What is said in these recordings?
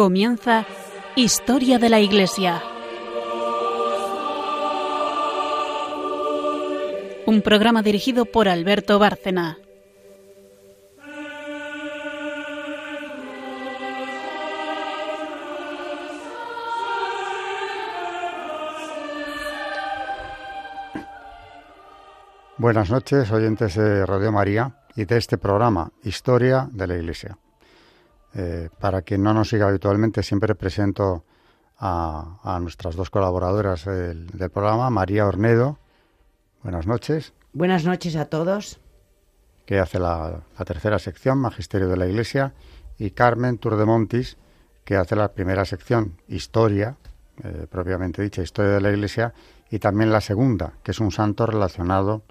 Comienza Historia de la Iglesia. Un programa dirigido por Alberto Bárcena. Buenas noches, oyentes de Radio María y de este programa, Historia de la Iglesia. Eh, para quien no nos siga habitualmente, siempre presento a, nuestras dos colaboradoras del, programa, María Ornedo. Buenas noches. Buenas noches a todos. Que hace la, tercera sección, Magisterio de la Iglesia, y Carmen Turdemontis, que hace la primera sección, Historia, eh, propiamente dicha, Historia de la Iglesia, y también la segunda, que es un santo relacionado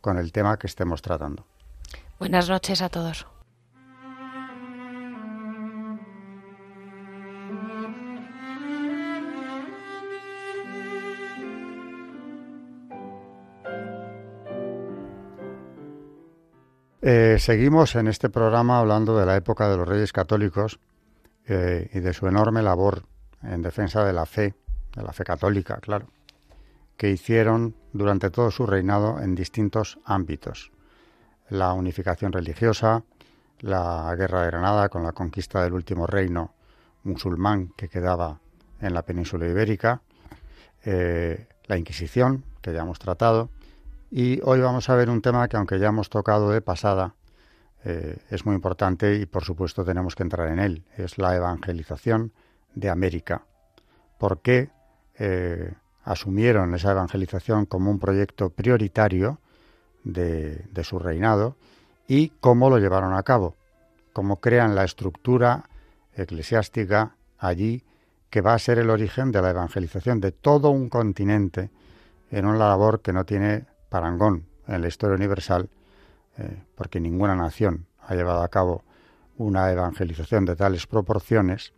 con el tema que estemos tratando. Buenas noches a todos. Eh, seguimos en este programa hablando de la época de los reyes católicos eh, y de su enorme labor en defensa de la fe, de la fe católica, claro que hicieron durante todo su reinado en distintos ámbitos. La unificación religiosa, la guerra de Granada con la conquista del último reino musulmán que quedaba en la península ibérica, eh, la Inquisición, que ya hemos tratado, y hoy vamos a ver un tema que aunque ya hemos tocado de pasada, eh, es muy importante y por supuesto tenemos que entrar en él, es la evangelización de América. ¿Por qué eh, asumieron esa evangelización como un proyecto prioritario de, su reinado y cómo lo llevaron a cabo, cómo crean la estructura eclesiástica allí que va a ser el origen de la evangelización de todo un continente en una labor que no tiene parangón en la historia universal, eh, porque ninguna nación ha llevado a cabo una evangelización de tales proporciones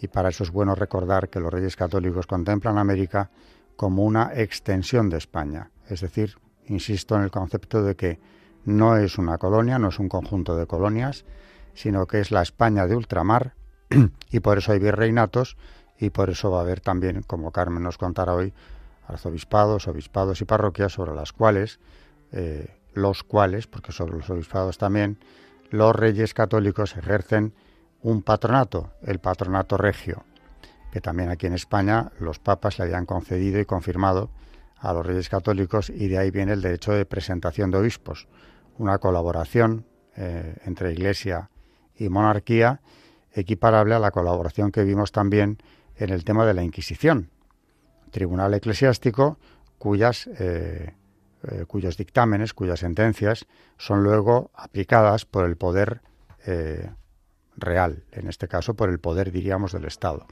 y para eso es bueno recordar que los reyes católicos contemplan América como una extensión de España. Es decir, insisto en el concepto de que no es una colonia, no es un conjunto de colonias, sino que es la España de ultramar y por eso hay virreinatos y por eso va a haber también, como Carmen nos contará hoy, arzobispados, obispados y parroquias sobre las cuales, eh, los cuales, porque sobre los obispados también, los reyes católicos ejercen un patronato, el patronato regio, que también aquí en España los papas le habían concedido y confirmado a los reyes católicos y de ahí viene el derecho de presentación de obispos, una colaboración eh, entre Iglesia y monarquía equiparable a la colaboración que vimos también en el tema de la Inquisición, tribunal eclesiástico cuyas, eh, eh, cuyos dictámenes, cuyas sentencias son luego aplicadas por el poder real, en este caso por el poder, diríamos, del Estado.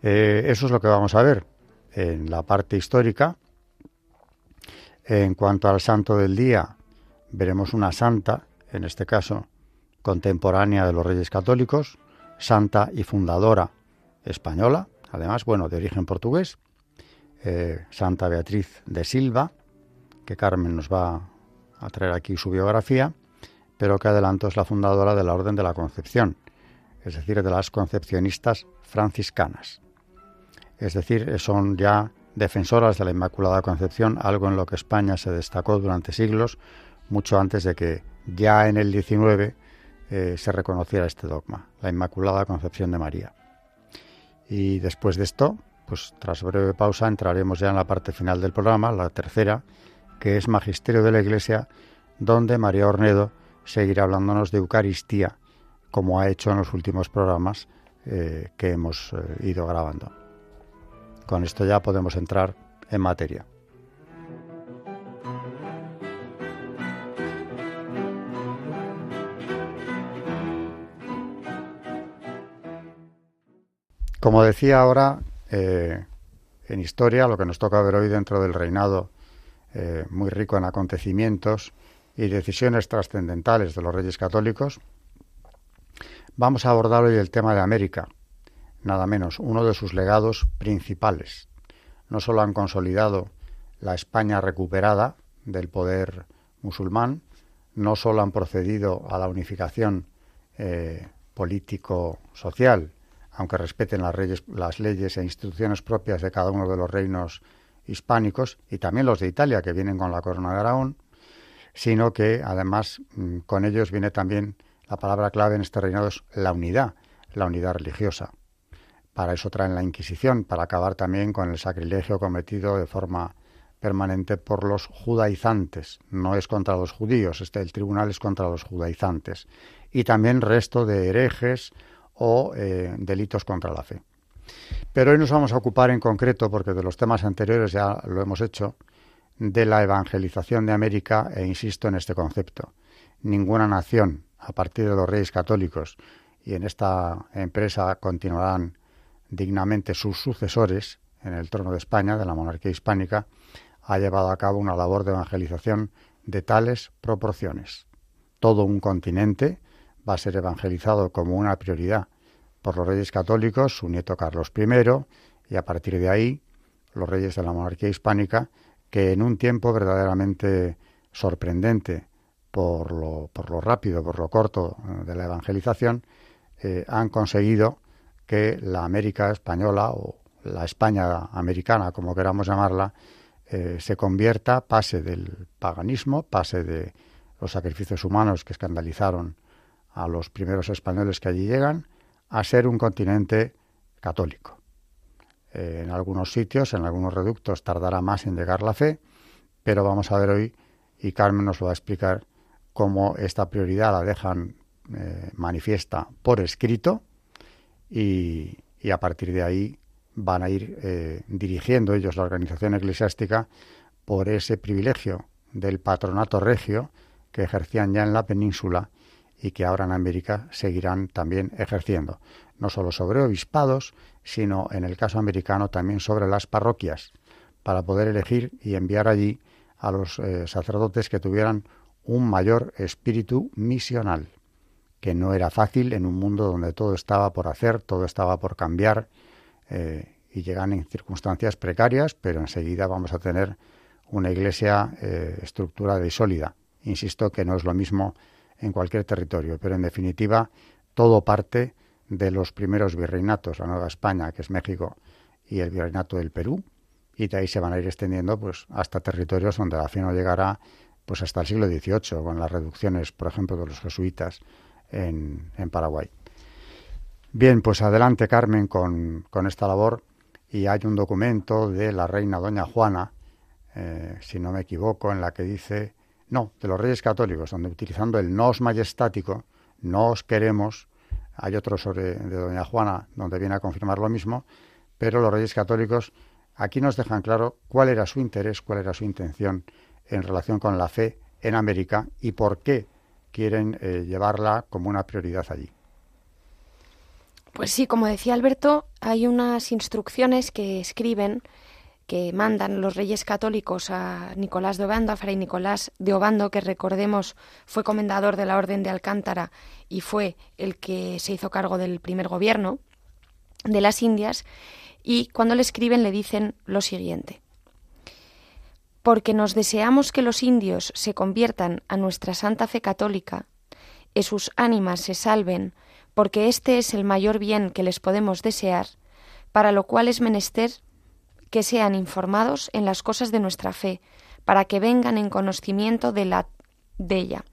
Eh, eso es lo que vamos a ver en la parte histórica. En cuanto al santo del día, veremos una santa, en este caso contemporánea de los reyes católicos, santa y fundadora española, además, bueno, de origen portugués, eh, Santa Beatriz de Silva, que Carmen nos va a traer aquí su biografía, pero que adelanto es la fundadora de la Orden de la Concepción, es decir, de las concepcionistas franciscanas. Es decir, son ya defensoras de la Inmaculada Concepción, algo en lo que España se destacó durante siglos, mucho antes de que ya en el XIX eh, se reconociera este dogma, la Inmaculada Concepción de María. Y después de esto, pues tras breve pausa entraremos ya en la parte final del programa, la tercera, que es Magisterio de la Iglesia, donde María Ornedo seguirá hablándonos de Eucaristía como ha hecho en los últimos programas eh, que hemos eh, ido grabando. Con esto ya podemos entrar en materia. Como decía ahora, eh, en historia, lo que nos toca ver hoy dentro del reinado muy rico en acontecimientos y decisiones trascendentales de los reyes católicos, Vamos a abordar hoy el tema de América, nada menos, uno de sus legados principales. No solo han consolidado la España recuperada del poder musulmán, no solo han procedido a la unificación eh, político-social aunque respeten las, las leyes e instituciones propias de cada uno de los reinos hispánicos y también los de Italia que vienen con la corona de Aragón, sino que además mm, con ellos viene también la palabra clave en este reinado es la unidad, la unidad religiosa. Para eso traen la Inquisición, para acabar también con el sacrilegio cometido de forma permanente por los judaizantes. No es contra los judíos, este, el tribunal es contra los judaizantes. Y también resto de herejes o eh, delitos contra la fe. Pero hoy nos vamos a ocupar en concreto, porque de los temas anteriores ya lo hemos hecho, de la evangelización de América e insisto en este concepto. Ninguna nación, a partir de los reyes católicos, y en esta empresa continuarán dignamente sus sucesores en el trono de España, de la monarquía hispánica, ha llevado a cabo una labor de evangelización de tales proporciones. Todo un continente va a ser evangelizado como una prioridad por los reyes católicos, su nieto Carlos I, y a partir de ahí los reyes de la monarquía hispánica, que en un tiempo verdaderamente sorprendente por lo, por lo rápido, por lo corto eh, de la evangelización, eh, han conseguido que la América española o la España americana, como queramos llamarla, eh, se convierta, pase del paganismo, pase de los sacrificios humanos que escandalizaron a los primeros españoles que allí llegan, a ser un continente católico. En algunos sitios, en algunos reductos, tardará más en llegar la fe, pero vamos a ver hoy, y Carmen nos lo va a explicar, cómo esta prioridad la dejan eh, manifiesta por escrito y, a partir de ahí van a ir eh, dirigiendo ellos la organización eclesiástica por ese privilegio del patronato regio que ejercían ya en la península y que ahora en América seguirán también ejerciendo, no solo sobre obispados, sino en el caso americano también sobre las parroquias, para poder elegir y enviar allí a los eh, sacerdotes que tuvieran un mayor espíritu misional, que no era fácil en un mundo donde todo estaba por hacer, todo estaba por cambiar, eh, y llegan en circunstancias precarias, pero enseguida vamos a tener una iglesia eh, estructurada y sólida. Insisto que no es lo mismo en cualquier territorio, pero en definitiva todo parte de los primeros virreinatos, la Nueva España, que es México, y el virreinato del Perú, y de ahí se van a ir extendiendo pues hasta territorios donde la fe no llegará pues hasta el siglo XVIII, con las reducciones, por ejemplo, de los jesuitas en, Paraguay. Bien, pues adelante Carmen con, con, esta labor y hay un documento de la reina doña Juana, eh, si no me equivoco, en la que dice no, de los reyes católicos, donde utilizando el nos majestático, nos queremos, hay otro sobre de Doña Juana donde viene a confirmar lo mismo, pero los reyes católicos aquí nos dejan claro cuál era su interés, cuál era su intención en relación con la fe en América y por qué quieren eh, llevarla como una prioridad allí. Pues sí, como decía Alberto, hay unas instrucciones que escriben que mandan los reyes católicos a Nicolás de Obando, a Fray Nicolás de Obando, que recordemos fue comendador de la Orden de Alcántara y fue el que se hizo cargo del primer gobierno de las Indias, y cuando le escriben le dicen lo siguiente. Porque nos deseamos que los indios se conviertan a nuestra santa fe católica, y sus ánimas se salven, porque este es el mayor bien que les podemos desear, para lo cual es menester que sean informados en las cosas de nuestra fe, para que vengan en conocimiento de la de ella.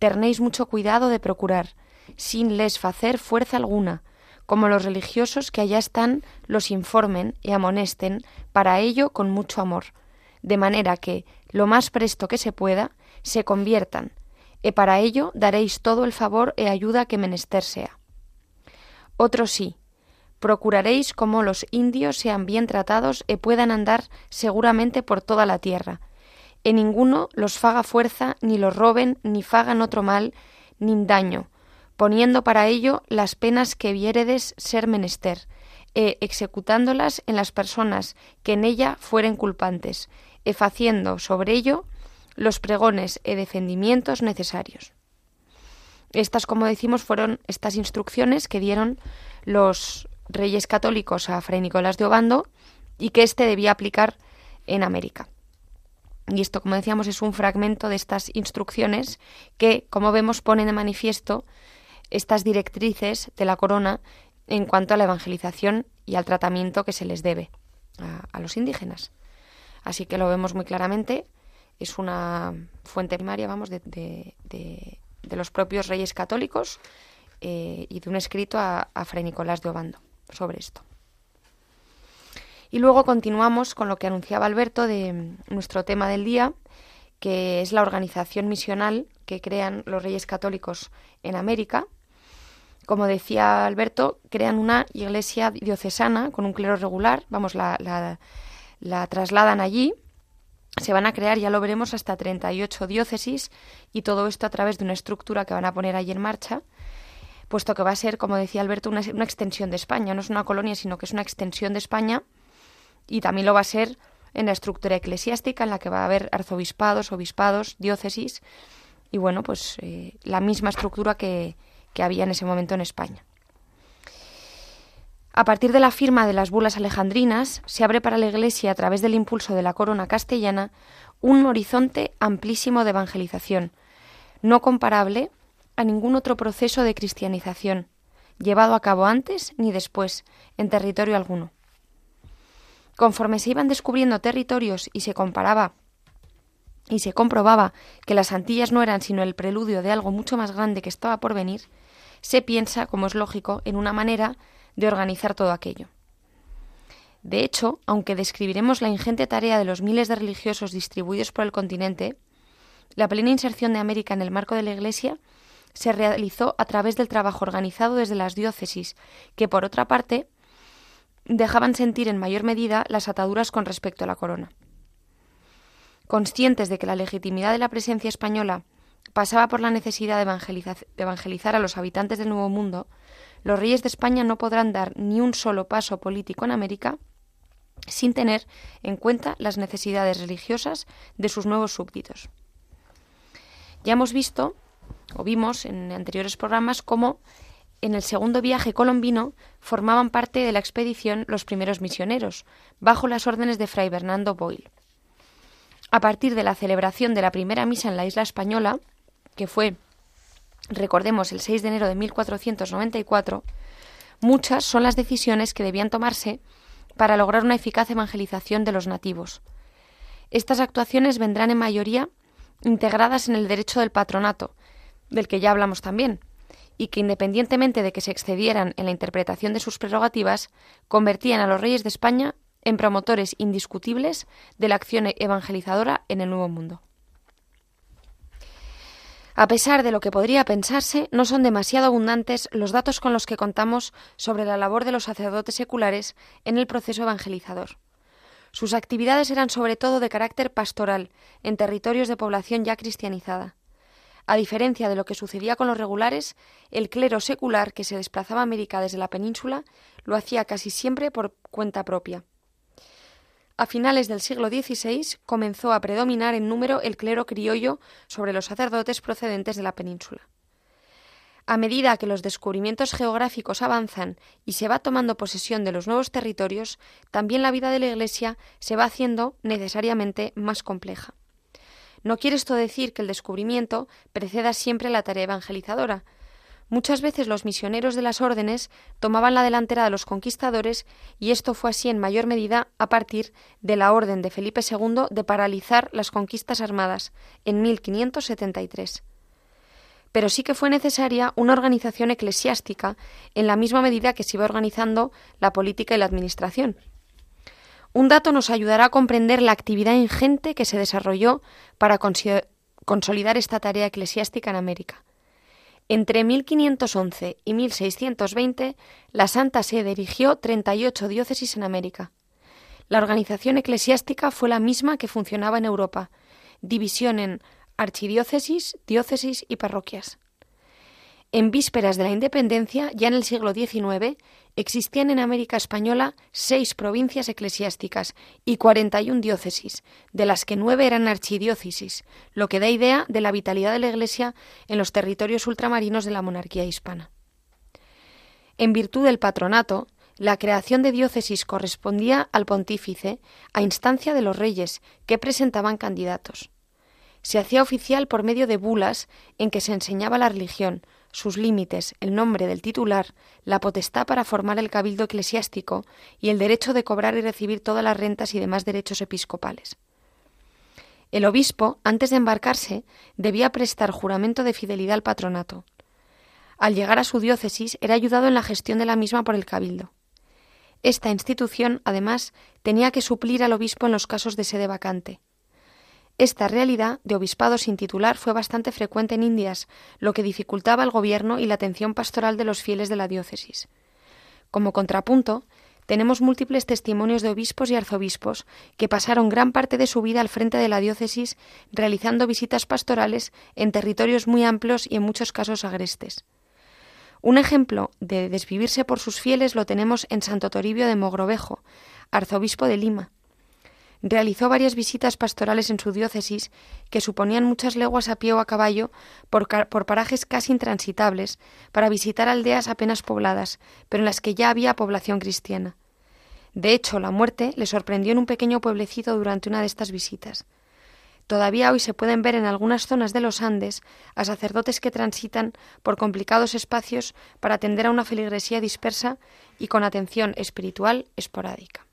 Ternéis mucho cuidado de procurar, sin les facer fuerza alguna, como los religiosos que allá están los informen y amonesten para ello con mucho amor, de manera que, lo más presto que se pueda, se conviertan, y para ello daréis todo el favor e ayuda que menester sea. Otro sí, procuraréis como los indios sean bien tratados y puedan andar seguramente por toda la tierra. Y ninguno los faga fuerza, ni los roben, ni fagan otro mal, ni daño, poniendo para ello las penas que viéredes ser menester, e executándolas en las personas que en ella fueren culpantes, e faciendo sobre ello los pregones e defendimientos necesarios. Estas, como decimos, fueron estas instrucciones que dieron los reyes católicos a Fray Nicolás de Obando y que éste debía aplicar en América. Y esto, como decíamos, es un fragmento de estas instrucciones que, como vemos, ponen de manifiesto estas directrices de la corona en cuanto a la evangelización y al tratamiento que se les debe a, los indígenas. Así que lo vemos muy claramente. Es una fuente primaria, vamos, de, de, los propios reyes católicos eh, y de un escrito a, a Fray Nicolás de Obando sobre esto. Y luego continuamos con lo que anunciaba Alberto de nuestro tema del día, que es la organización misional que crean los reyes católicos en América. Como decía Alberto, crean una iglesia diocesana con un clero regular, vamos, la, la, trasladan allí. Se van a crear, ya lo veremos, hasta 38 diócesis y todo esto a través de una estructura que van a poner allí en marcha, puesto que va a ser, como decía Alberto, una, una extensión de España. No es una colonia, sino que es una extensión de España y también lo va a ser en la estructura eclesiástica en la que va a haber arzobispados, obispados, diócesis y bueno, pues eh, la misma estructura que, que había en ese momento en España. A partir de la firma de las bulas alejandrinas, se abre para la Iglesia, a través del impulso de la corona castellana, un horizonte amplísimo de evangelización, no comparable a ningún otro proceso de cristianización, llevado a cabo antes ni después, en territorio alguno. Conforme se iban descubriendo territorios y se comparaba y se comprobaba que las Antillas no eran sino el preludio de algo mucho más grande que estaba por venir, se piensa, como es lógico, en una manera de organizar todo aquello. De hecho, aunque describiremos la ingente tarea de los miles de religiosos distribuidos por el continente, la plena inserción de América en el marco de la Iglesia se realizó a través del trabajo organizado desde las diócesis, que por otra parte dejaban sentir en mayor medida las ataduras con respecto a la corona. Conscientes de que la legitimidad de la presencia española pasaba por la necesidad de, evangelizar a los habitantes del Nuevo Mundo, los reyes de España no podrán dar ni un solo paso político en América sin tener en cuenta las necesidades religiosas de sus nuevos súbditos. Ya hemos visto, o vimos en anteriores programas, cómo en el segundo viaje colombino formaban parte de la expedición los primeros misioneros, bajo las órdenes de Fray Bernardo Boyle. A partir de la celebración de la primera misa en la isla española, que fue, recordemos, el 6 de enero de 1494, muchas son las decisiones que debían tomarse para lograr una eficaz evangelización de los nativos. Estas actuaciones vendrán en mayoría integradas en el derecho del patronato, del que ya hablamos también, y que independientemente de que se excedieran en la interpretación de sus prerrogativas, convertían a los reyes de España en promotores indiscutibles de la acción evangelizadora en el Nuevo Mundo. A pesar de lo que podría pensarse, no son demasiado abundantes los datos con los que contamos sobre la labor de los sacerdotes seculares en el proceso evangelizador. Sus actividades eran sobre todo de carácter pastoral, en territorios de población ya cristianizada. A diferencia de lo que sucedía con los regulares, el clero secular que se desplazaba a América desde la península lo hacía casi siempre por cuenta propia. A finales del siglo XVI comenzó a predominar en número el clero criollo sobre los sacerdotes procedentes de la península. A medida que los descubrimientos geográficos avanzan y se va tomando posesión de los nuevos territorios, también la vida de la Iglesia se va haciendo necesariamente más compleja. No quiere esto decir que el descubrimiento preceda siempre la tarea evangelizadora. Muchas veces los misioneros de las órdenes tomaban la delantera de los conquistadores y esto fue así en mayor medida a partir de la orden de Felipe II de paralizar las conquistas armadas en 1573. Pero sí que fue necesaria una organización eclesiástica en la misma medida que se iba organizando la política y la administración. Un dato nos ayudará a comprender la actividad ingente que se desarrolló para consolidar esta tarea eclesiástica en América. Entre 1511 y 1620, la Santa Sede erigió 38 diócesis en América. La organización eclesiástica fue la misma que funcionaba en Europa, división en archidiócesis, diócesis y parroquias. En vísperas de la independencia, ya en el siglo XIX, existían en América Española seis provincias eclesiásticas y cuarenta y un diócesis, de las que nueve eran archidiócesis, lo que da idea de la vitalidad de la Iglesia en los territorios ultramarinos de la monarquía hispana. En virtud del patronato, la creación de diócesis correspondía al pontífice a instancia de los reyes, que presentaban candidatos. Se hacía oficial por medio de bulas en que se enseñaba la religión, sus límites, el nombre del titular, la potestad para formar el cabildo eclesiástico y el derecho de cobrar y recibir todas las rentas y demás derechos episcopales. El obispo, antes de embarcarse, debía prestar juramento de fidelidad al patronato. Al llegar a su diócesis, era ayudado en la gestión de la misma por el cabildo. Esta institución, además, tenía que suplir al obispo en los casos de sede vacante. Esta realidad de obispado sin titular fue bastante frecuente en Indias, lo que dificultaba el gobierno y la atención pastoral de los fieles de la diócesis. Como contrapunto, tenemos múltiples testimonios de obispos y arzobispos que pasaron gran parte de su vida al frente de la diócesis realizando visitas pastorales en territorios muy amplios y en muchos casos agrestes. Un ejemplo de desvivirse por sus fieles lo tenemos en Santo Toribio de Mogrovejo, arzobispo de Lima, realizó varias visitas pastorales en su diócesis que suponían muchas leguas a pie o a caballo por, parajes casi intransitables para visitar aldeas apenas pobladas, pero en las que ya había población cristiana. De hecho, la muerte le sorprendió en un pequeño pueblecito durante una de estas visitas. Todavía hoy se pueden ver en algunas zonas de los Andes a sacerdotes que transitan por complicados espacios para atender a una feligresía dispersa y con atención espiritual esporádica.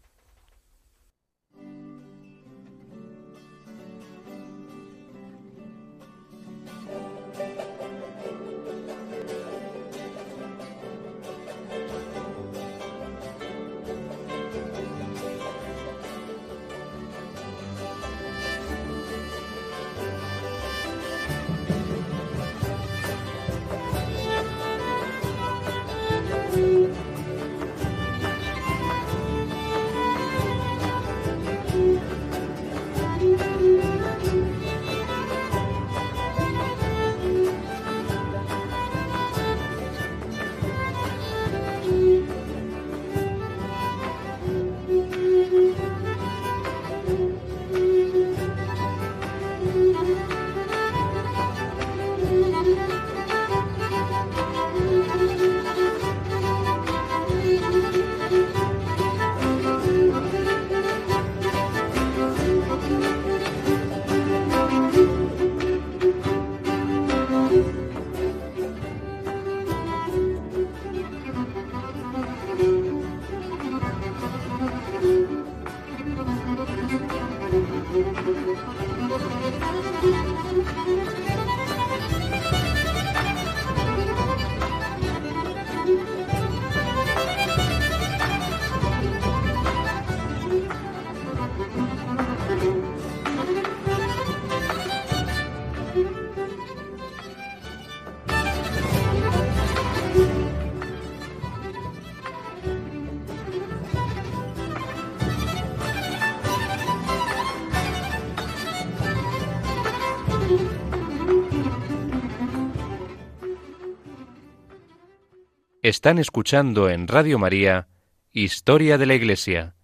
Están escuchando en Radio María Historia de la Iglesia,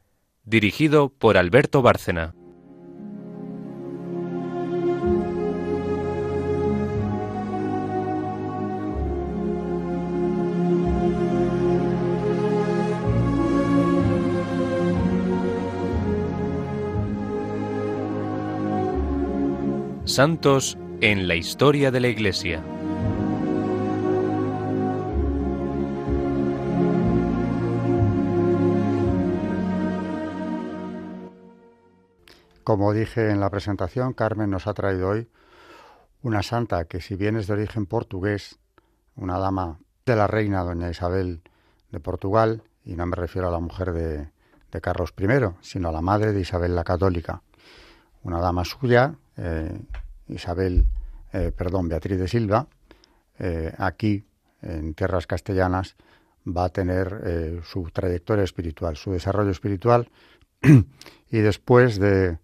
dirigido por Alberto Bárcena. Santos en la historia de la Iglesia. Como dije en la presentación, Carmen nos ha traído hoy una santa que si bien es de origen portugués, una dama de la reina doña Isabel de Portugal, y no me refiero a la mujer de, Carlos I, sino a la madre de Isabel la Católica, una dama suya, eh, Isabel, eh, perdón, Beatriz de Silva, eh, aquí en tierras castellanas va a tener su trayectoria espiritual, su desarrollo espiritual, y después de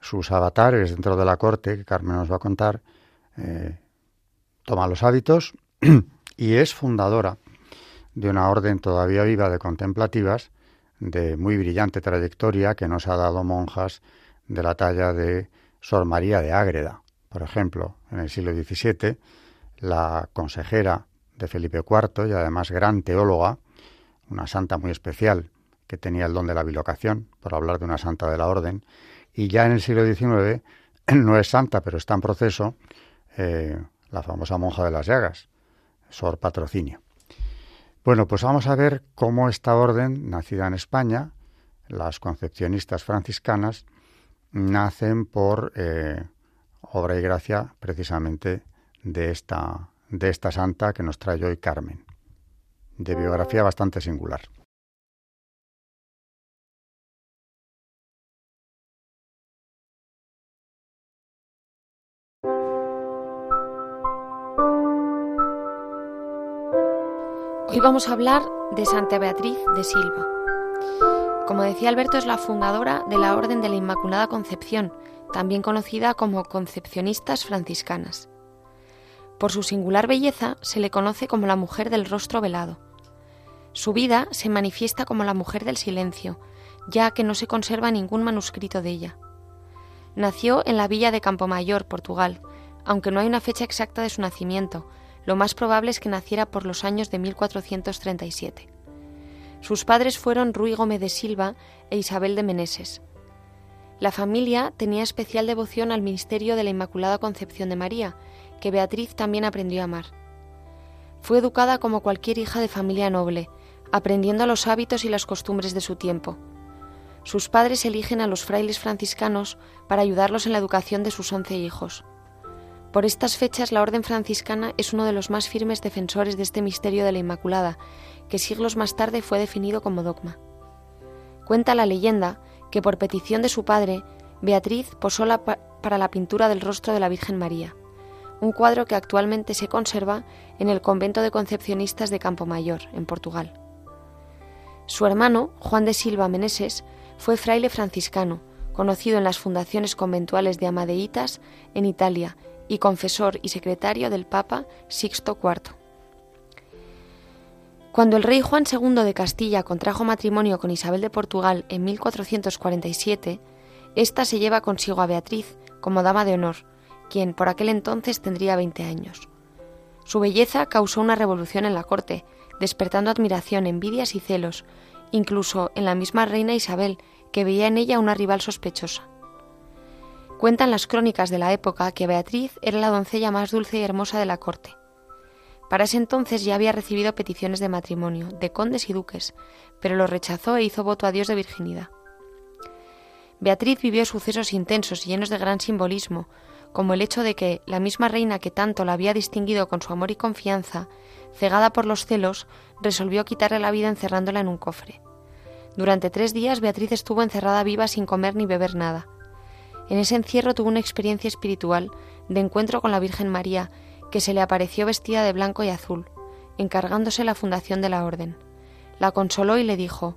sus avatares dentro de la corte, que Carmen nos va a contar, eh, toma los hábitos y es fundadora de una orden todavía viva de contemplativas de muy brillante trayectoria que nos ha dado monjas de la talla de Sor María de Ágreda. Por ejemplo, en el siglo XVII, la consejera de Felipe IV y además gran teóloga, una santa muy especial que tenía el don de la bilocación, por hablar de una santa de la orden, y ya en el siglo XIX no es santa, pero está en proceso, eh, la famosa monja de las llagas, Sor Patrocinio. Bueno, pues vamos a ver cómo esta orden, nacida en España, las concepcionistas franciscanas, nacen por eh, obra y gracia precisamente de esta, de esta santa que nos trae hoy Carmen, de biografía bastante singular. Hoy vamos a hablar de Santa Beatriz de Silva. Como decía Alberto, es la fundadora de la Orden de la Inmaculada Concepción, también conocida como Concepcionistas Franciscanas. Por su singular belleza se le conoce como la mujer del rostro velado. Su vida se manifiesta como la mujer del silencio, ya que no se conserva ningún manuscrito de ella. Nació en la villa de Campomayor, Portugal, aunque no hay una fecha exacta de su nacimiento, lo más probable es que naciera por los años de 1437. Sus padres fueron Rui Gómez de Silva e Isabel de Meneses. La familia tenía especial devoción al ministerio de la Inmaculada Concepción de María, que Beatriz también aprendió a amar. Fue educada como cualquier hija de familia noble, aprendiendo los hábitos y las costumbres de su tiempo. Sus padres eligen a los frailes franciscanos para ayudarlos en la educación de sus once hijos. Por estas fechas la Orden franciscana es uno de los más firmes defensores de este misterio de la Inmaculada, que siglos más tarde fue definido como dogma. Cuenta la leyenda que por petición de su padre, Beatriz posó para la pintura del rostro de la Virgen María, un cuadro que actualmente se conserva en el convento de concepcionistas de Campomayor, en Portugal. Su hermano, Juan de Silva Meneses, fue fraile franciscano, conocido en las fundaciones conventuales de Amadeitas en Italia y confesor y secretario del Papa Sixto IV. Cuando el rey Juan II de Castilla contrajo matrimonio con Isabel de Portugal en 1447, ésta se lleva consigo a Beatriz como dama de honor, quien por aquel entonces tendría 20 años. Su belleza causó una revolución en la corte, despertando admiración, envidias y celos, incluso en la misma reina Isabel, que veía en ella una rival sospechosa. Cuentan las crónicas de la época que Beatriz era la doncella más dulce y hermosa de la corte. Para ese entonces ya había recibido peticiones de matrimonio, de condes y duques, pero lo rechazó e hizo voto a Dios de virginidad. Beatriz vivió sucesos intensos y llenos de gran simbolismo, como el hecho de que la misma reina que tanto la había distinguido con su amor y confianza, cegada por los celos, resolvió quitarle la vida encerrándola en un cofre. Durante tres días Beatriz estuvo encerrada viva sin comer ni beber nada. En ese encierro tuvo una experiencia espiritual de encuentro con la Virgen María, que se le apareció vestida de blanco y azul, encargándose la fundación de la orden. La consoló y le dijo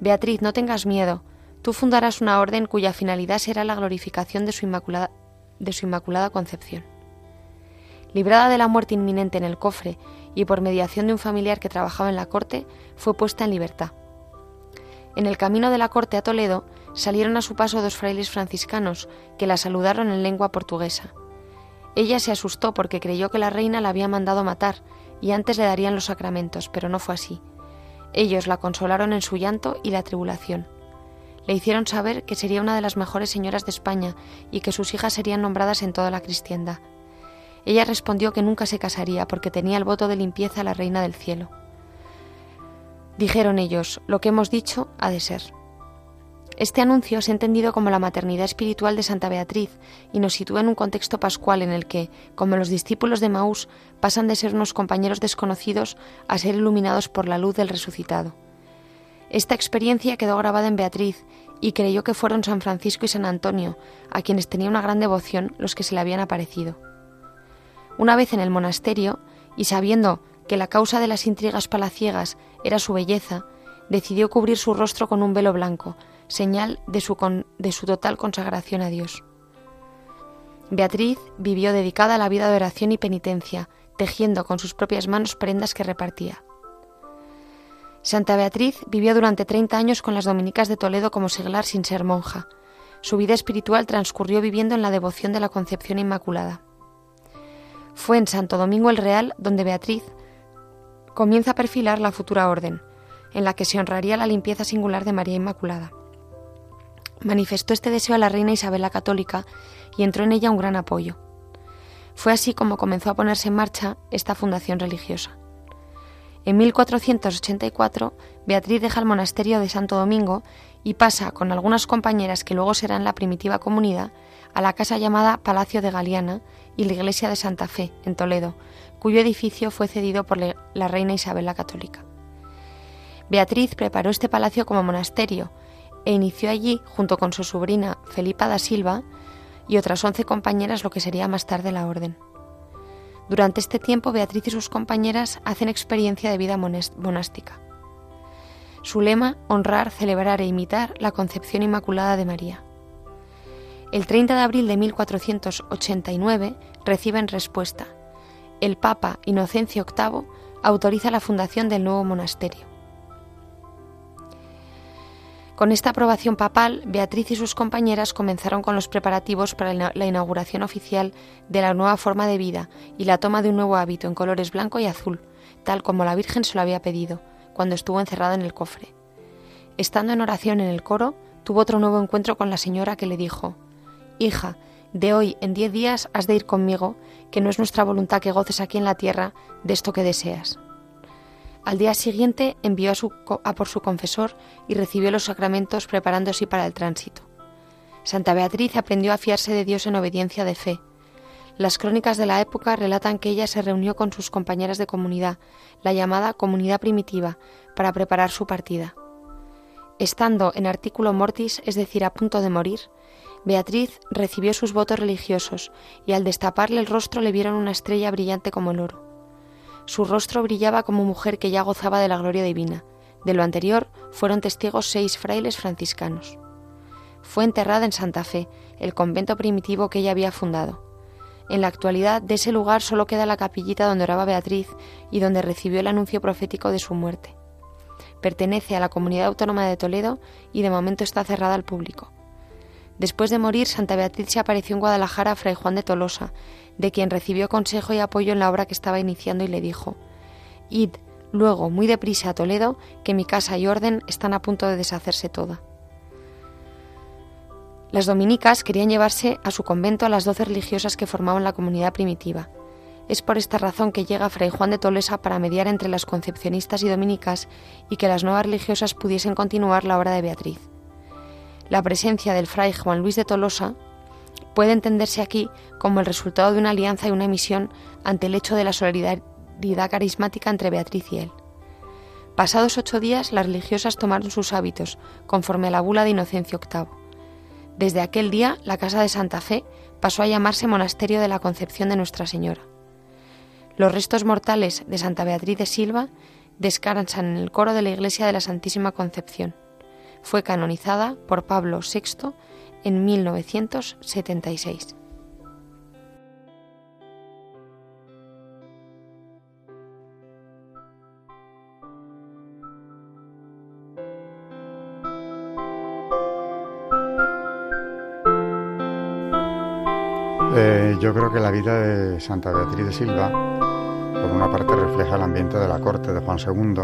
Beatriz, no tengas miedo, tú fundarás una orden cuya finalidad será la glorificación de su inmaculada, de su inmaculada concepción. Librada de la muerte inminente en el cofre y por mediación de un familiar que trabajaba en la corte, fue puesta en libertad. En el camino de la corte a Toledo salieron a su paso dos frailes franciscanos que la saludaron en lengua portuguesa. Ella se asustó porque creyó que la reina la había mandado matar y antes le darían los sacramentos, pero no fue así. Ellos la consolaron en su llanto y la tribulación. Le hicieron saber que sería una de las mejores señoras de España y que sus hijas serían nombradas en toda la cristiandad. Ella respondió que nunca se casaría porque tenía el voto de limpieza a la reina del cielo. Dijeron ellos, lo que hemos dicho ha de ser. Este anuncio se ha entendido como la maternidad espiritual de Santa Beatriz y nos sitúa en un contexto pascual en el que, como los discípulos de Maús, pasan de ser unos compañeros desconocidos a ser iluminados por la luz del resucitado. Esta experiencia quedó grabada en Beatriz y creyó que fueron San Francisco y San Antonio, a quienes tenía una gran devoción, los que se le habían aparecido. Una vez en el monasterio, y sabiendo que la causa de las intrigas palaciegas era su belleza, decidió cubrir su rostro con un velo blanco, señal de su, de su total consagración a Dios. Beatriz vivió dedicada a la vida de oración y penitencia, tejiendo con sus propias manos prendas que repartía. Santa Beatriz vivió durante 30 años con las dominicas de Toledo como seglar sin ser monja. Su vida espiritual transcurrió viviendo en la devoción de la Concepción Inmaculada. Fue en Santo Domingo el Real donde Beatriz comienza a perfilar la futura orden, en la que se honraría la limpieza singular de María Inmaculada manifestó este deseo a la reina Isabel la Católica y entró en ella un gran apoyo. Fue así como comenzó a ponerse en marcha esta fundación religiosa. En 1484, Beatriz deja el monasterio de Santo Domingo y pasa, con algunas compañeras que luego serán la primitiva comunidad, a la casa llamada Palacio de Galiana y la iglesia de Santa Fe, en Toledo, cuyo edificio fue cedido por la reina Isabel la Católica. Beatriz preparó este palacio como monasterio e inició allí, junto con su sobrina Felipa da Silva y otras once compañeras, lo que sería más tarde la orden. Durante este tiempo, Beatriz y sus compañeras hacen experiencia de vida monástica. Su lema, honrar, celebrar e imitar la concepción inmaculada de María. El 30 de abril de 1489 reciben respuesta. El Papa Inocencio VIII autoriza la fundación del nuevo monasterio. Con esta aprobación papal, Beatriz y sus compañeras comenzaron con los preparativos para la inauguración oficial de la nueva forma de vida y la toma de un nuevo hábito en colores blanco y azul, tal como la Virgen se lo había pedido, cuando estuvo encerrada en el cofre. Estando en oración en el coro, tuvo otro nuevo encuentro con la señora que le dijo, Hija, de hoy en diez días has de ir conmigo, que no es nuestra voluntad que goces aquí en la tierra de esto que deseas. Al día siguiente envió a, por su confesor y recibió los sacramentos preparándose para el tránsito. Santa Beatriz aprendió a fiarse de Dios en obediencia de fe. Las crónicas de la época relatan que ella se reunió con sus compañeras de comunidad, la llamada comunidad primitiva, para preparar su partida. Estando en artículo mortis, es decir, a punto de morir, Beatriz recibió sus votos religiosos y al destaparle el rostro le vieron una estrella brillante como el oro. Su rostro brillaba como mujer que ya gozaba de la gloria divina. De lo anterior fueron testigos seis frailes franciscanos. Fue enterrada en Santa Fe, el convento primitivo que ella había fundado. En la actualidad de ese lugar solo queda la capillita donde oraba Beatriz y donde recibió el anuncio profético de su muerte. Pertenece a la comunidad autónoma de Toledo y de momento está cerrada al público. Después de morir, Santa Beatriz se apareció en Guadalajara a Fray Juan de Tolosa, de quien recibió consejo y apoyo en la obra que estaba iniciando y le dijo, Id, luego, muy deprisa a Toledo, que mi casa y orden están a punto de deshacerse toda. Las dominicas querían llevarse a su convento a las doce religiosas que formaban la comunidad primitiva. Es por esta razón que llega Fray Juan de Tolosa para mediar entre las concepcionistas y dominicas y que las nuevas religiosas pudiesen continuar la obra de Beatriz. La presencia del fray Juan Luis de Tolosa puede entenderse aquí como el resultado de una alianza y una misión ante el hecho de la solidaridad carismática entre Beatriz y él. Pasados ocho días, las religiosas tomaron sus hábitos, conforme a la bula de Inocencio VIII. Desde aquel día, la casa de Santa Fe pasó a llamarse Monasterio de la Concepción de Nuestra Señora. Los restos mortales de Santa Beatriz de Silva descansan en el coro de la Iglesia de la Santísima Concepción. Fue canonizada por Pablo VI en 1976. Eh, yo creo que la vida de Santa Beatriz de Silva, por una parte, refleja el ambiente de la corte de Juan II,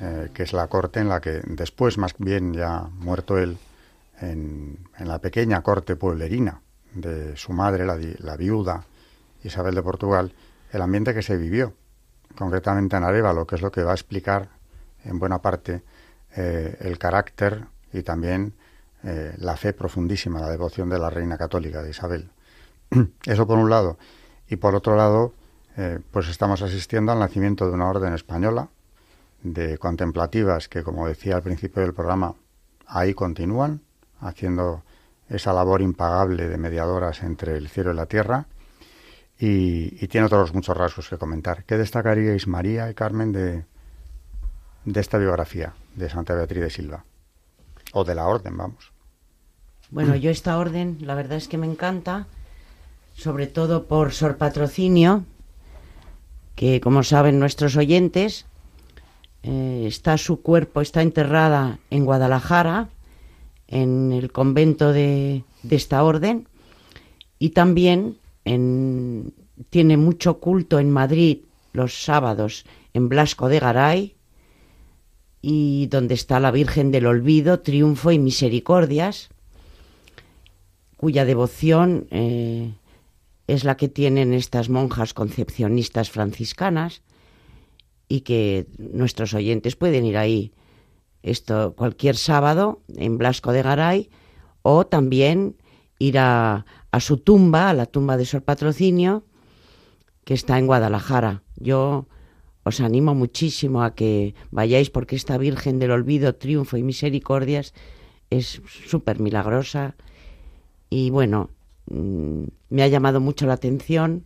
eh, que es la corte en la que después, más bien ya muerto él, en, la pequeña corte pueblerina de su madre, la, viuda Isabel de Portugal, el ambiente que se vivió, concretamente en Arevalo, que es lo que va a explicar en buena parte eh, el carácter y también eh, la fe profundísima, la devoción de la reina católica de Isabel. Eso por un lado. Y por otro lado, eh, pues estamos asistiendo al nacimiento de una orden española de contemplativas que, como decía al principio del programa, ahí continúan, haciendo esa labor impagable de mediadoras entre el cielo y la tierra. Y, tiene otros muchos rasgos que comentar. ¿Qué destacaríais, María y Carmen, de, de esta biografía de Santa Beatriz de Silva? O de la orden, vamos. Bueno, yo esta orden, la verdad es que me encanta, sobre todo por Sor Patrocinio, que como saben nuestros oyentes, eh, está su cuerpo, está enterrada en Guadalajara, en el convento de, esta orden y también tiene mucho culto en Madrid los sábados en Blasco de Garay y donde está la Virgen del Olvido, Triunfo y Misericordias, cuya devoción eh, es la que tienen estas monjas concepcionistas franciscanas y que nuestros oyentes pueden ir ahí esto cualquier sábado en Blasco de Garay o también ir a, a su tumba, a la tumba de Sor Patrocinio, que está en Guadalajara. Yo os animo muchísimo a que vayáis porque esta Virgen del Olvido, Triunfo y Misericordias es súper milagrosa y bueno, mm, me ha llamado mucho la atención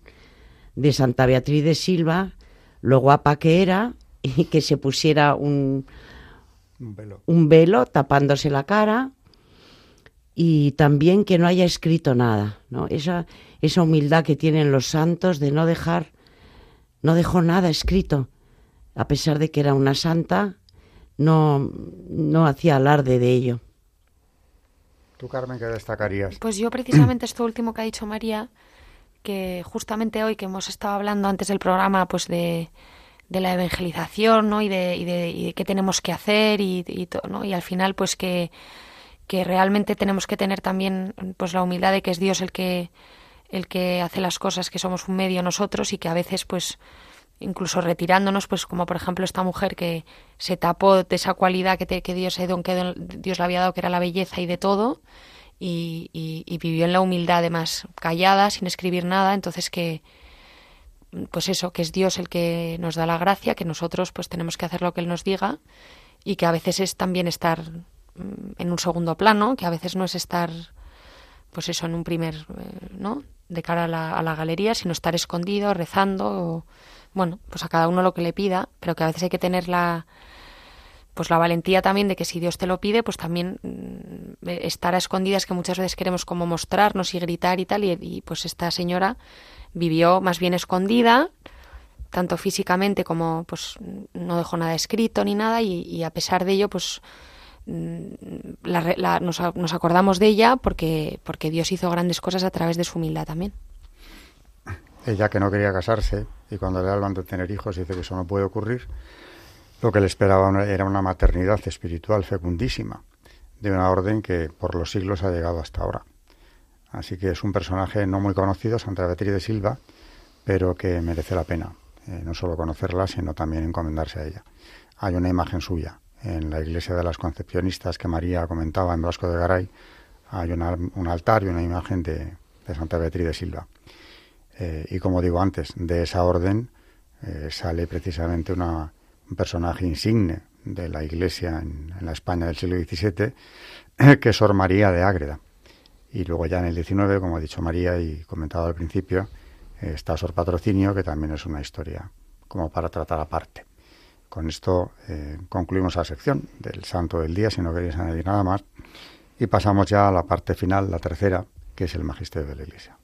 de Santa Beatriz de Silva, lo guapa que era y que se pusiera un, un velo. tapándose la cara y también que no haya escrito nada, ¿no? Esa, esa humildad que tienen los santos de no dejar, no dejó nada escrito, a pesar de que era una santa, no, no hacía alarde de ello. ¿Tú, Carmen, qué destacarías? Pues yo precisamente esto último que ha dicho María, que justamente hoy que hemos estado hablando antes del programa, pues de, de la evangelización, ¿no? Y de, y de, qué tenemos que hacer y, y, ¿no? y al final, pues que, que realmente tenemos que tener también pues la humildad de que es Dios el que el que hace las cosas, que somos un medio nosotros y que a veces pues incluso retirándonos, pues como por ejemplo esta mujer que se tapó de esa cualidad que, que Dios, que Dios le había dado, que era la belleza y de todo, y, y, vivió en la humildad además, callada, sin escribir nada, entonces que, pues eso, que es Dios el que nos da la gracia, que nosotros pues tenemos que hacer lo que Él nos diga, y que a veces es también estar mm, en un segundo plano, que a veces no es estar, pues eso, en un primer, eh, ¿no? de cara a la, a la galería, sino estar escondido, rezando, o, bueno, pues a cada uno lo que le pida, pero que a veces hay que tener la pues la valentía también de que si Dios te lo pide, pues también mm, estar a escondidas que muchas veces queremos como mostrarnos y gritar y tal, y, pues esta señora vivió más bien escondida, tanto físicamente como pues no dejó nada escrito ni nada, y, a pesar de ello, pues mm, nos, nos, acordamos de ella porque, porque Dios hizo grandes cosas a través de su humildad también. Ella que no quería casarse, y cuando le hablan de tener hijos dice que eso no puede ocurrir, lo que le esperaba era una maternidad espiritual fecundísima, de una orden que por los siglos ha llegado hasta ahora. Así que es un personaje no muy conocido, Santa Beatriz de Silva, pero que merece la pena, eh, no solo conocerla, sino también encomendarse a ella. Hay una imagen suya en la iglesia de las concepcionistas que María comentaba en Blasco de Garay, hay un altar y una imagen de Santa Beatriz de Silva. Eh, y como digo antes, de esa orden eh, sale precisamente una, un personaje insigne de la Iglesia en, la España del siglo XVII, que es Sor María de Ágreda. Y luego ya en el XIX, como ha dicho María y comentado al principio, está Sor Patrocinio, que también es una historia como para tratar aparte. Con esto eh, concluimos la sección del Santo del Día, si no queréis añadir nada más, y pasamos ya a la parte final, la tercera, que es el Magisterio de la Iglesia.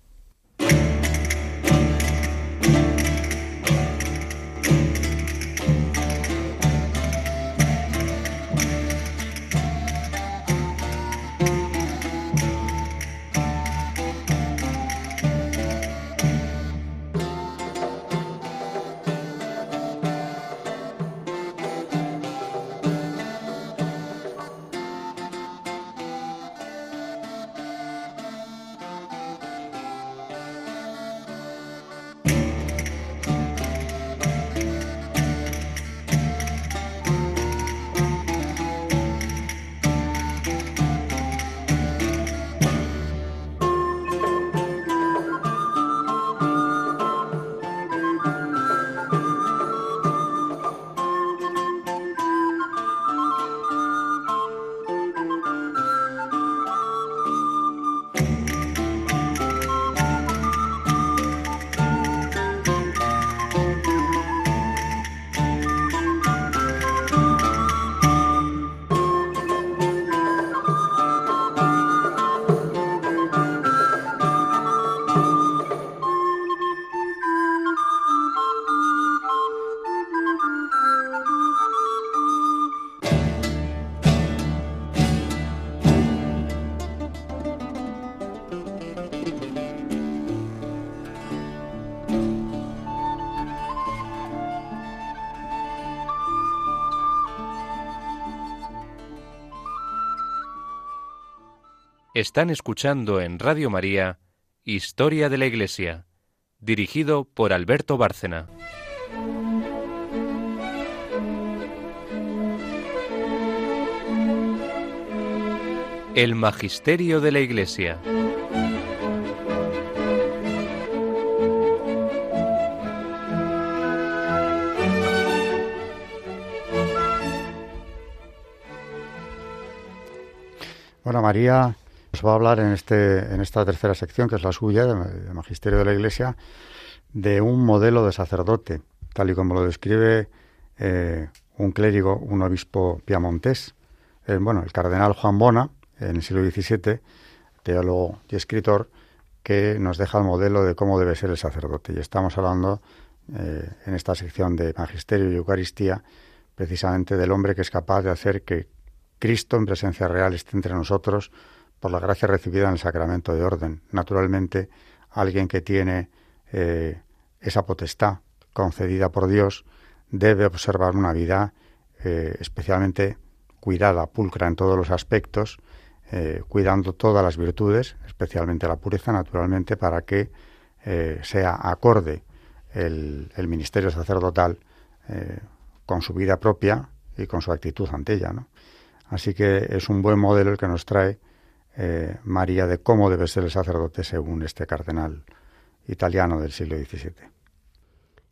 Están escuchando en Radio María Historia de la Iglesia, dirigido por Alberto Bárcena. El Magisterio de la Iglesia. Bueno, María nos va a hablar en, este, en esta tercera sección, que es la suya, de, Magisterio de la Iglesia, de un modelo de sacerdote, tal y como lo describe eh, un clérigo, un obispo piamontés, eh, bueno, el cardenal Juan Bona, en el siglo XVII, teólogo y escritor, que nos deja el modelo de cómo debe ser el sacerdote. Y estamos hablando eh, en esta sección de Magisterio y Eucaristía precisamente del hombre que es capaz de hacer que Cristo en presencia real esté entre nosotros por la gracia recibida en el sacramento de orden. Naturalmente, alguien que tiene eh, esa potestad concedida por Dios debe observar una vida eh, especialmente cuidada, pulcra en todos los aspectos, eh, cuidando todas las virtudes, especialmente la pureza, naturalmente, para que sea acorde el, ministerio sacerdotal con su vida propia y con su actitud ante ella. Así que es un buen modelo el que nos trae eh, María de cómo debe ser el sacerdote según este cardenal italiano del siglo XVII.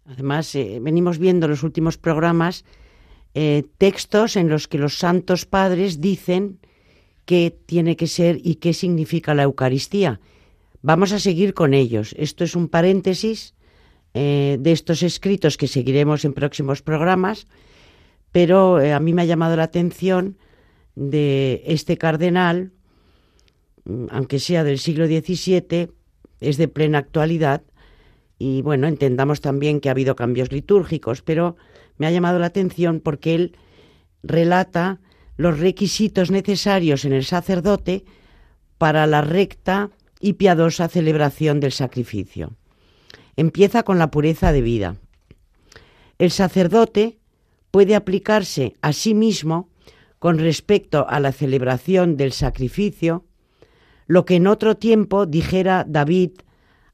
Además, eh, venimos viendo en los últimos programas eh, textos en los que los santos padres dicen qué tiene que ser y qué significa la Eucaristía. Vamos a seguir con ellos. Esto es un paréntesis de estos escritos que seguiremos en próximos programas, pero a mí me ha llamado la atención de este cardenal, aunque sea del siglo XVII, es de plena actualidad y bueno, entendamos también que ha habido cambios litúrgicos, pero me ha llamado la atención porque él relata los requisitos necesarios en el sacerdote para la recta y piadosa celebración del sacrificio. Empieza con la pureza de vida. El sacerdote puede aplicarse a sí mismo con respecto a la celebración del sacrificio lo que en otro tiempo dijera David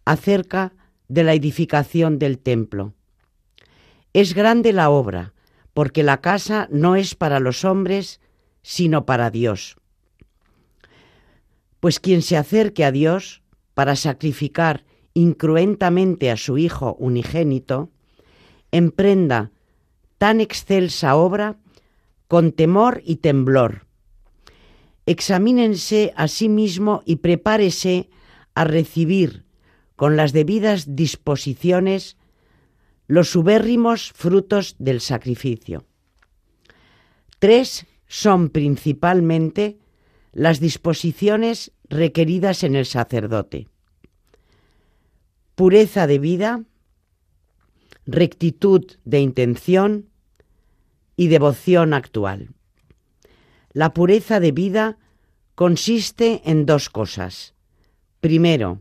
acerca de la edificación del templo. Es grande la obra, porque la casa no es para los hombres, sino para Dios. Pues quien se acerque a Dios para sacrificar incruentamente a su Hijo unigénito, emprenda tan excelsa obra con temor y temblor. Examínense a sí mismo y prepárese a recibir con las debidas disposiciones los subérrimos frutos del sacrificio. Tres son principalmente las disposiciones requeridas en el sacerdote. Pureza de vida, rectitud de intención, y devoción actual. La pureza de vida consiste en dos cosas. Primero,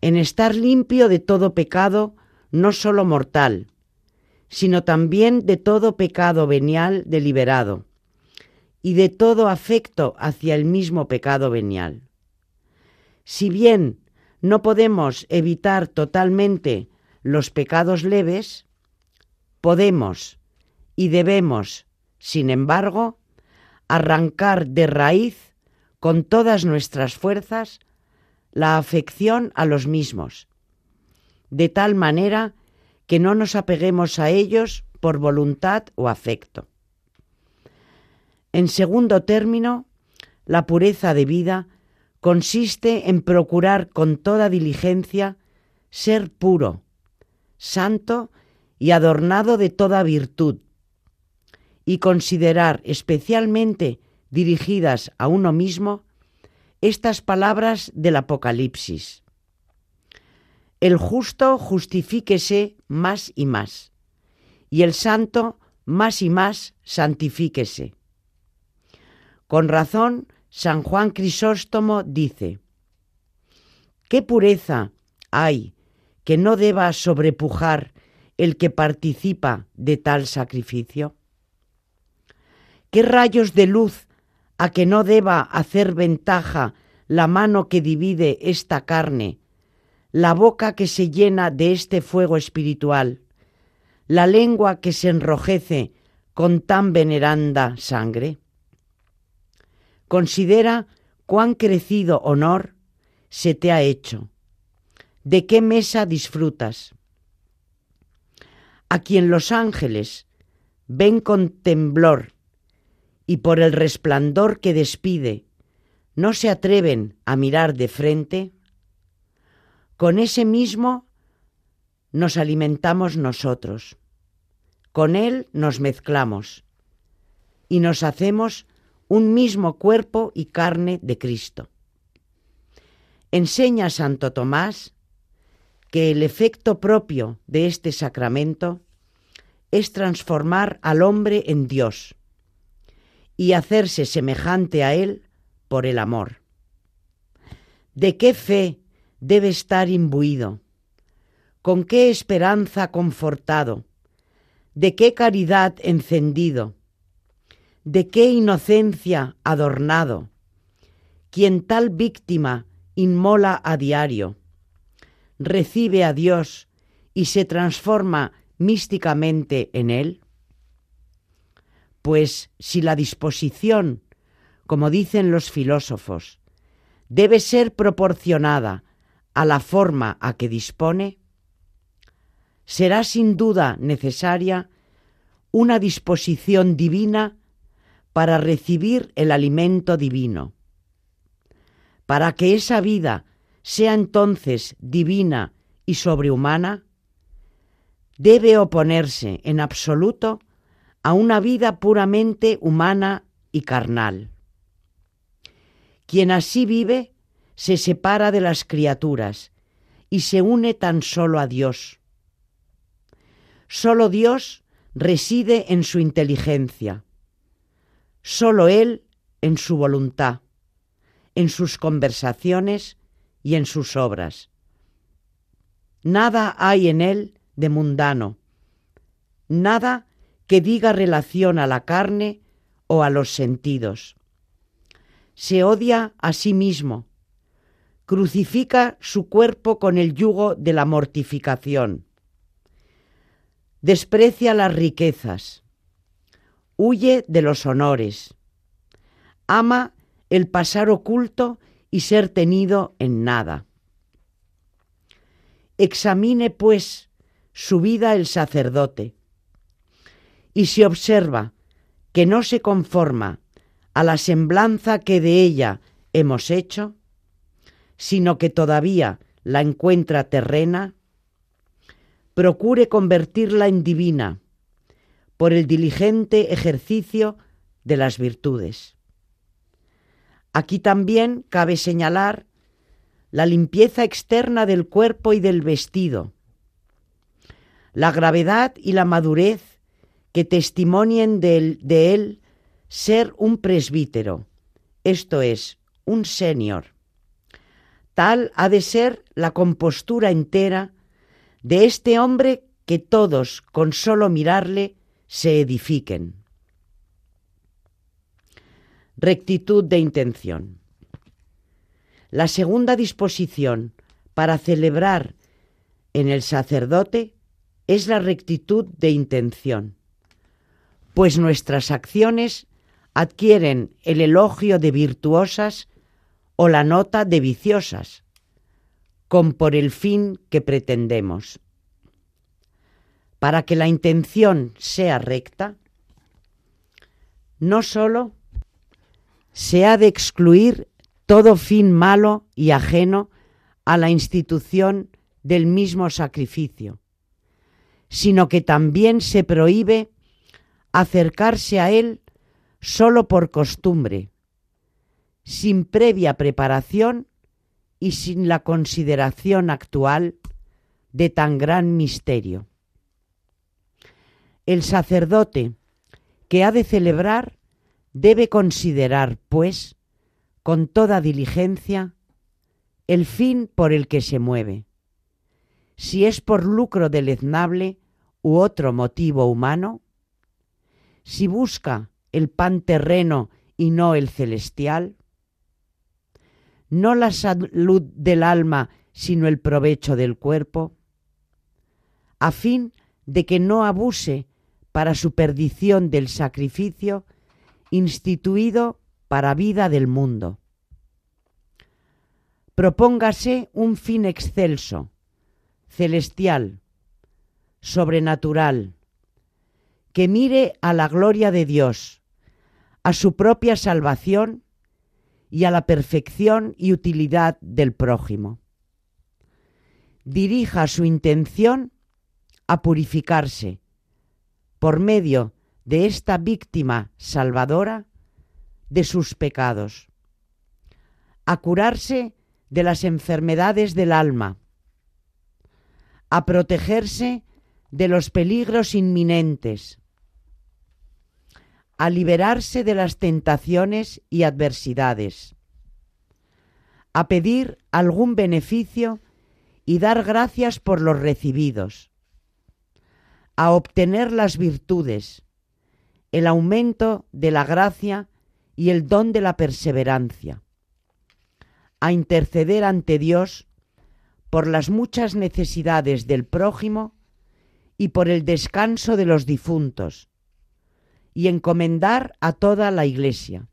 en estar limpio de todo pecado, no solo mortal, sino también de todo pecado venial deliberado y de todo afecto hacia el mismo pecado venial. Si bien no podemos evitar totalmente los pecados leves, podemos, y debemos, sin embargo, arrancar de raíz con todas nuestras fuerzas la afección a los mismos, de tal manera que no nos apeguemos a ellos por voluntad o afecto. En segundo término, la pureza de vida consiste en procurar con toda diligencia ser puro, santo y adornado de toda virtud, y considerar especialmente dirigidas a uno mismo estas palabras del Apocalipsis. El justo justifíquese más y más, y el santo más y más santifíquese. Con razón, San Juan Crisóstomo dice, ¿qué pureza hay que no deba sobrepujar el que participa de tal sacrificio? ¿Qué rayos de luz a que no deba hacer ventaja la mano que divide esta carne la boca que se llena de este fuego espiritual, la lengua que se enrojece con tan veneranda sangre? Considera cuán crecido honor se te ha hecho, de qué mesa disfrutas, a quien los ángeles ven con temblor y por el resplandor que despide no se atreven a mirar de frente, con ese mismo nos alimentamos nosotros, con él nos mezclamos y nos hacemos un mismo cuerpo y carne de Cristo. Enseña Santo Tomás que el efecto propio de este sacramento es transformar al hombre en Dios y hacerse semejante a Él por el amor. ¿De qué fe debe estar imbuido? ¿Con qué esperanza confortado? ¿De qué caridad encendido? ¿De qué inocencia adornado? Quien tal víctima inmola a diario, recibe a Dios y se transforma místicamente en Él? Pues si la disposición, como dicen los filósofos, debe ser proporcionada a la forma a que dispone, será sin duda necesaria una disposición divina para recibir el alimento divino. Para que esa vida sea entonces divina y sobrehumana, debe oponerse en absoluto a una vida puramente humana y carnal. Quien así vive se separa de las criaturas y se une tan solo a Dios. Solo Dios reside en su inteligencia, solo Él en su voluntad, en sus conversaciones y en sus obras. Nada hay en Él de mundano, nada que diga relación a la carne o a los sentidos. Se odia a sí mismo, crucifica su cuerpo con el yugo de la mortificación, desprecia las riquezas, huye de los honores, ama el pasar oculto y ser tenido en nada. Examine, pues, su vida el sacerdote, y si observa que no se conforma a la semblanza que de ella hemos hecho, sino que todavía la encuentra terrena, procure convertirla en divina por el diligente ejercicio de las virtudes. Aquí también cabe señalar la limpieza externa del cuerpo y del vestido, la gravedad y la madurez que testimonien de él, ser un presbítero, esto es, un senior. Tal ha de ser la compostura entera de este hombre que todos, con solo mirarle, se edifiquen. Rectitud de intención. La segunda disposición para celebrar en el sacerdote es la rectitud de intención pues nuestras acciones adquieren el elogio de virtuosas o la nota de viciosas, con por el fin que pretendemos. Para que la intención sea recta, no sólo se ha de excluir todo fin malo y ajeno a la institución del mismo sacrificio, sino que también se prohíbe acercarse a Él solo por costumbre, sin previa preparación y sin la consideración actual de tan gran misterio. El sacerdote que ha de celebrar debe considerar, pues, con toda diligencia, el fin por el que se mueve. Si es por lucro deleznable u otro motivo humano, si busca el pan terreno y no el celestial? ¿No la salud del alma sino el provecho del cuerpo, a fin de que no abuse para su perdición del sacrificio instituido para vida del mundo. Propóngase un fin excelso, celestial, sobrenatural, que mire a la gloria de Dios, a su propia salvación y a la perfección y utilidad del prójimo. Dirija su intención a purificarse por medio de esta víctima salvadora de sus pecados, a curarse de las enfermedades del alma, a protegerse de los peligros inminentes, a liberarse de las tentaciones y adversidades, a pedir algún beneficio y dar gracias por los recibidos, a obtener las virtudes, el aumento de la gracia y el don de la perseverancia, a interceder ante Dios por las muchas necesidades del prójimo y por el descanso de los difuntos, y encomendar a toda la Iglesia,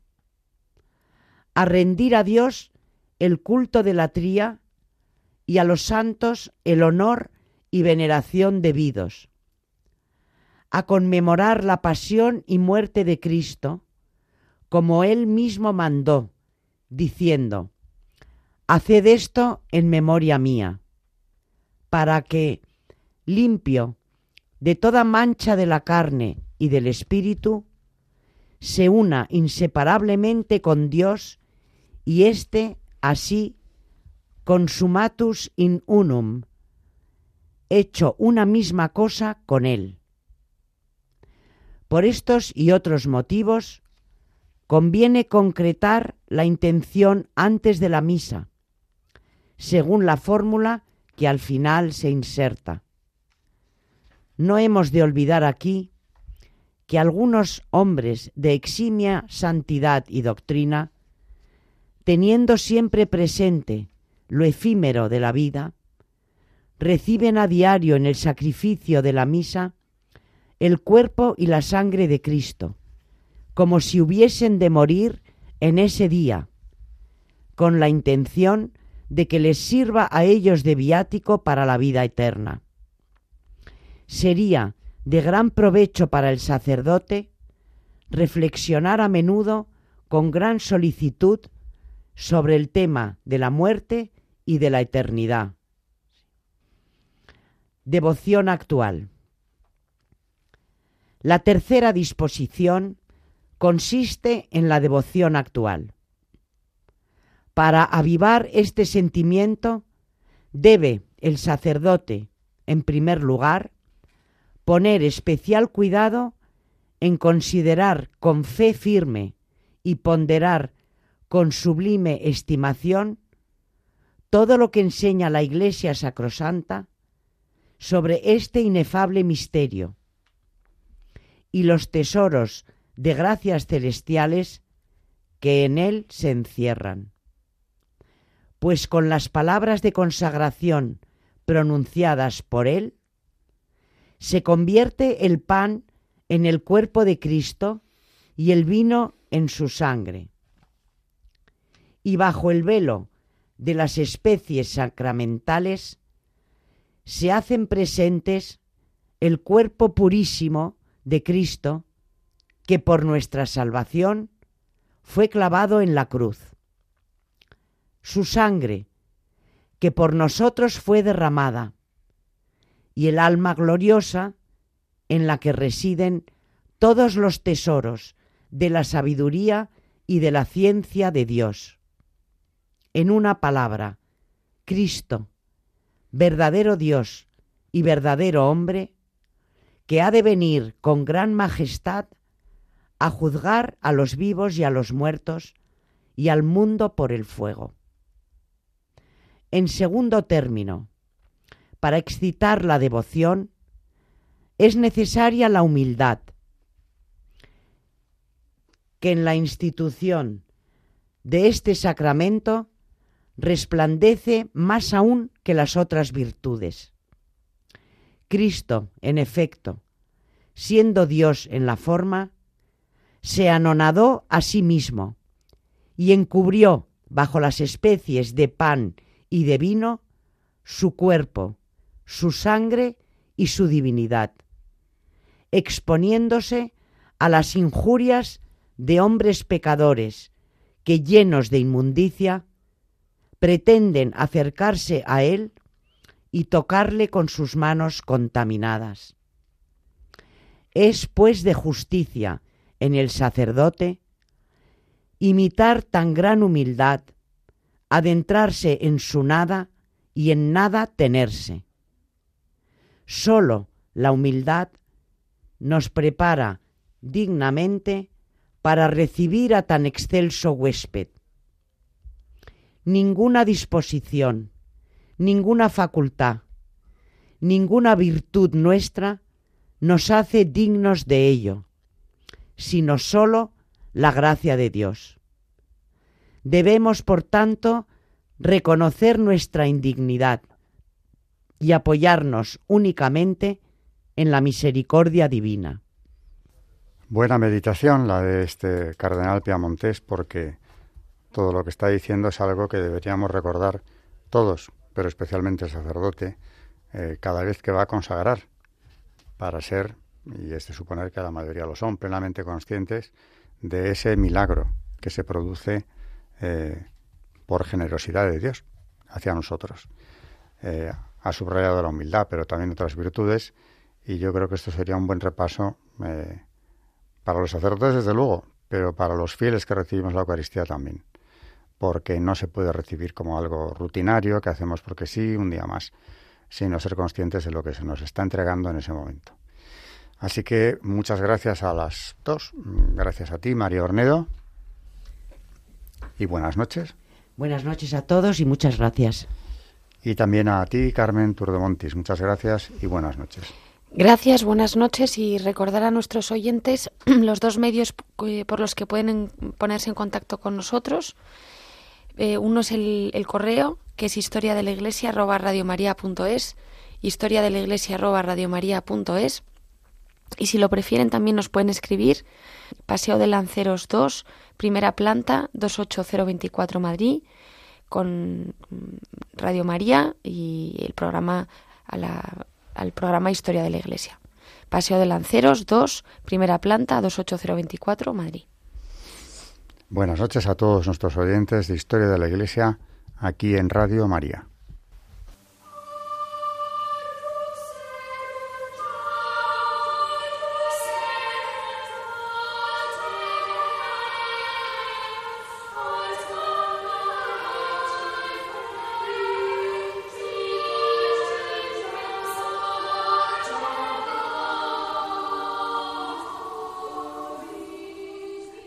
a rendir a Dios el culto de la tría y a los santos el honor y veneración debidos, a conmemorar la pasión y muerte de Cristo, como Él mismo mandó, diciendo, Haced esto en memoria mía, para que, limpio de toda mancha de la carne y del Espíritu, se una inseparablemente con Dios y éste así consumatus in unum, hecho una misma cosa con Él. Por estos y otros motivos, conviene concretar la intención antes de la misa, según la fórmula que al final se inserta. No hemos de olvidar aquí que algunos hombres de eximia santidad y doctrina, teniendo siempre presente lo efímero de la vida, reciben a diario en el sacrificio de la misa el cuerpo y la sangre de Cristo, como si hubiesen de morir en ese día, con la intención de que les sirva a ellos de viático para la vida eterna. Sería de gran provecho para el sacerdote reflexionar a menudo con gran solicitud sobre el tema de la muerte y de la eternidad. Devoción actual. La tercera disposición consiste en la devoción actual. Para avivar este sentimiento debe el sacerdote, en primer lugar, poner especial cuidado en considerar con fe firme y ponderar con sublime estimación todo lo que enseña la Iglesia Sacrosanta sobre este inefable misterio y los tesoros de gracias celestiales que en él se encierran. Pues con las palabras de consagración pronunciadas por él, se convierte el pan en el cuerpo de Cristo y el vino en su sangre. Y bajo el velo de las especies sacramentales se hacen presentes el cuerpo purísimo de Cristo que por nuestra salvación fue clavado en la cruz. Su sangre, que por nosotros fue derramada, y el alma gloriosa en la que residen todos los tesoros de la sabiduría y de la ciencia de Dios. En una palabra, Cristo, verdadero Dios y verdadero hombre, que ha de venir con gran majestad a juzgar a los vivos y a los muertos y al mundo por el fuego. En segundo término, para excitar la devoción, es necesaria la humildad, que en la institución de este sacramento resplandece más aún que las otras virtudes. Cristo, en efecto, siendo Dios en la forma, se anonadó a sí mismo y encubrió bajo las especies de pan y de vino su cuerpo, su sangre y su divinidad, exponiéndose a las injurias de hombres pecadores que llenos de inmundicia pretenden acercarse a él y tocarle con sus manos contaminadas. Es pues de justicia en el sacerdote imitar tan gran humildad, adentrarse en su nada y en nada tenerse. Solo la humildad nos prepara dignamente para recibir a tan excelso huésped. Ninguna disposición, ninguna facultad, ninguna virtud nuestra nos hace dignos de ello, sino sólo la gracia de Dios. Debemos, por tanto, reconocer nuestra indignidad y apoyarnos únicamente en la misericordia divina. Buena meditación la de este cardenal Piamontés porque todo lo que está diciendo es algo que deberíamos recordar todos, pero especialmente el sacerdote, eh, cada vez que va a consagrar para ser, y es de suponer que la mayoría lo son, plenamente conscientes de ese milagro que se produce eh, por generosidad de Dios hacia nosotros. Eh, ha subrayado la humildad, pero también otras virtudes, y yo creo que esto sería un buen repaso para los sacerdotes, desde luego, pero para los fieles que recibimos la Eucaristía también. Porque no se puede recibir como algo rutinario que hacemos porque sí, un día más, sino ser conscientes de lo que se nos está entregando en ese momento. Así que muchas gracias a las dos. Gracias a ti, María Ornedo. Y buenas noches. Buenas noches a todos y muchas gracias. Y también a ti, Carmen Turdemontis. Muchas gracias y buenas noches. Gracias, buenas noches y recordar a nuestros oyentes los dos medios eh, por los que pueden ponerse en contacto con nosotros. Eh, uno es el, correo, que es historia de la iglesia radiomaria.es, historia de la iglesia radiomaria.es. Y si lo prefieren también nos pueden escribir Paseo de Lanceros 2, primera planta, 28024 Madrid, con Radio María y el programa a la al programa Historia de la Iglesia. Paseo de Lanceros 2, primera planta, 28024, Madrid. Buenas noches a todos nuestros oyentes de Historia de la Iglesia aquí en Radio María.